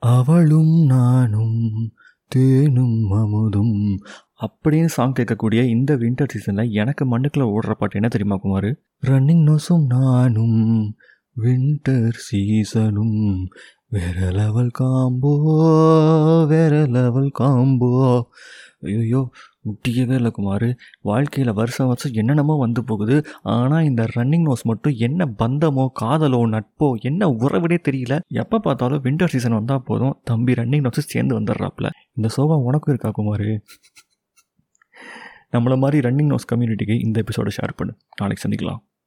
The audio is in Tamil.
அவளும் நானும் தேனும் அமுதும். அப்படின்னு சாங் கேட்கக்கூடிய இந்த வின்டர் சீசனில் எனக்கு மண்ணுக்குள்ளே ஓடுற பாட்டு என்ன தெரியுமா குமார்? ரன்னிங் நோஸும் நானும் வின்டர் சீசனும் வேற லெவல் காம்போ வேற லெவல் காம்போ ஐயோ முட்டியவே இல்லை குமார். வாழ்க்கையில் வருஷம் வருஷம் என்னென்னமோ வந்து போகுது. ஆனால் இந்த ரன்னிங் நோஸ் மட்டும் என்ன பந்தமோ காதலோ நட்போ என்ன உறவிடே தெரியல. எப்போ பார்த்தாலும் வின்டர் சீசன் வந்தால் போதும். தம்பி ரன்னிங் நோஸ் சேர்ந்து வந்துடுறாப்புல. இந்த சோகம் உனக்கும் இருக்கா குமார்? நம்மளை மாதிரி ரன்னிங் நோஸ் கம்யூனிட்டிக்கு இந்த எபிசோடை ஷேர் பண்ணு. நாளைக்கு சந்திக்கலாம்.